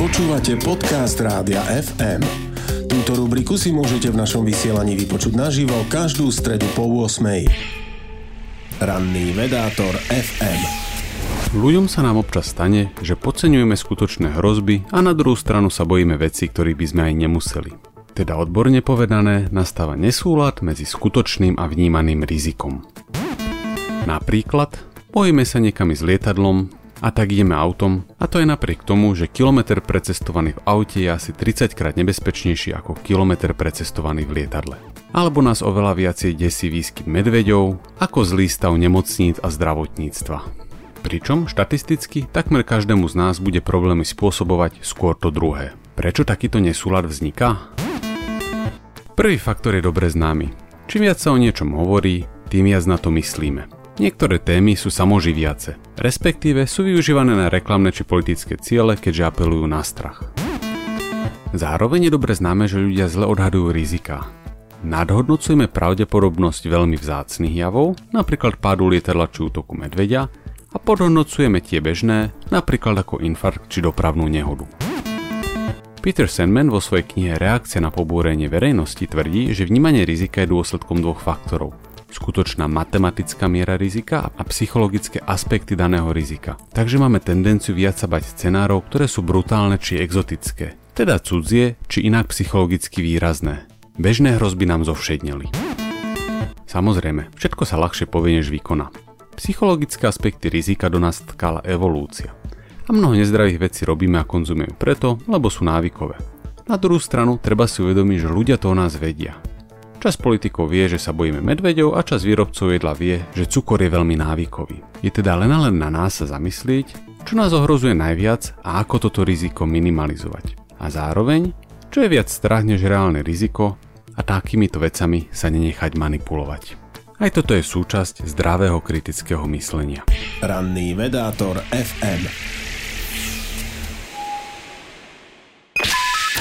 Počúvate podcast Rádia FM. Túto rubriku si môžete v našom vysielaní vypočuť naživo každú stredu po 8. Ranný vedátor FM. Ľuďom sa nám občas stane, že podceňujeme skutočné hrozby a na druhú stranu sa bojíme veci, ktorých by sme aj nemuseli. Teda odborne povedané, nastáva nesúlad medzi skutočným a vnímaným rizikom. Napríklad, bojíme sa niekam s lietadlom a tak ideme autom a to je napriek tomu, že kilometr precestovaný v aute je asi 30 krát nebezpečnejší ako kilometr precestovaný v lietadle. Alebo nás oveľa viacej desí výskyt medveďov ako zlý stav nemocníc a zdravotníctva. Pričom štatisticky takmer každému z nás bude problémy spôsobovať skôr to druhé. Prečo takýto nesúlad vzniká? Prvý faktor je dobre známy. Čím viac sa o niečom hovorí, tým viac na to myslíme. Niektoré témy sú samoživiace, respektíve sú využívané na reklamné či politické ciele, keďže apelujú na strach. Zároveň je dobre známe, že ľudia zle odhadujú rizika. Nadhodnocujeme pravdepodobnosť veľmi vzácných javov, napríklad pádu lietadla či útoku medveďa, a podhodnocujeme tie bežné, napríklad ako infarkt či dopravnú nehodu. Peter Sandman vo svojej knihe Reakcia na pobúrenie verejnosti tvrdí, že vnímanie rizika je dôsledkom dvoch faktorov – skutočná matematická miera rizika a psychologické aspekty daného rizika. Takže máme tendenciu viac sa bať scenárov, ktoré sú brutálne či exotické, teda cudzie či inak psychologicky výrazné. Bežné hrozby nám zovšedneli. Samozrejme, všetko sa ľahšie povie, než vykoná. Psychologické aspekty rizika do nás tkala evolúcia. A mnoho nezdravých vecí robíme a konzumujeme preto, lebo sú návykové. Na druhú stranu treba si uvedomiť, že ľudia to o nás vedia Čas politikov vie, že sa bojíme medveďov a čas výrobcov jedla vie, že cukor je veľmi návykový. Je teda len a len na nás sa zamyslieť, čo nás ohrozuje najviac a ako toto riziko minimalizovať. A zároveň, čo je viac strach než reálne riziko a takýmito vecami sa nenechať manipulovať. Aj toto je súčasť zdravého kritického myslenia. Ranný vedátor FM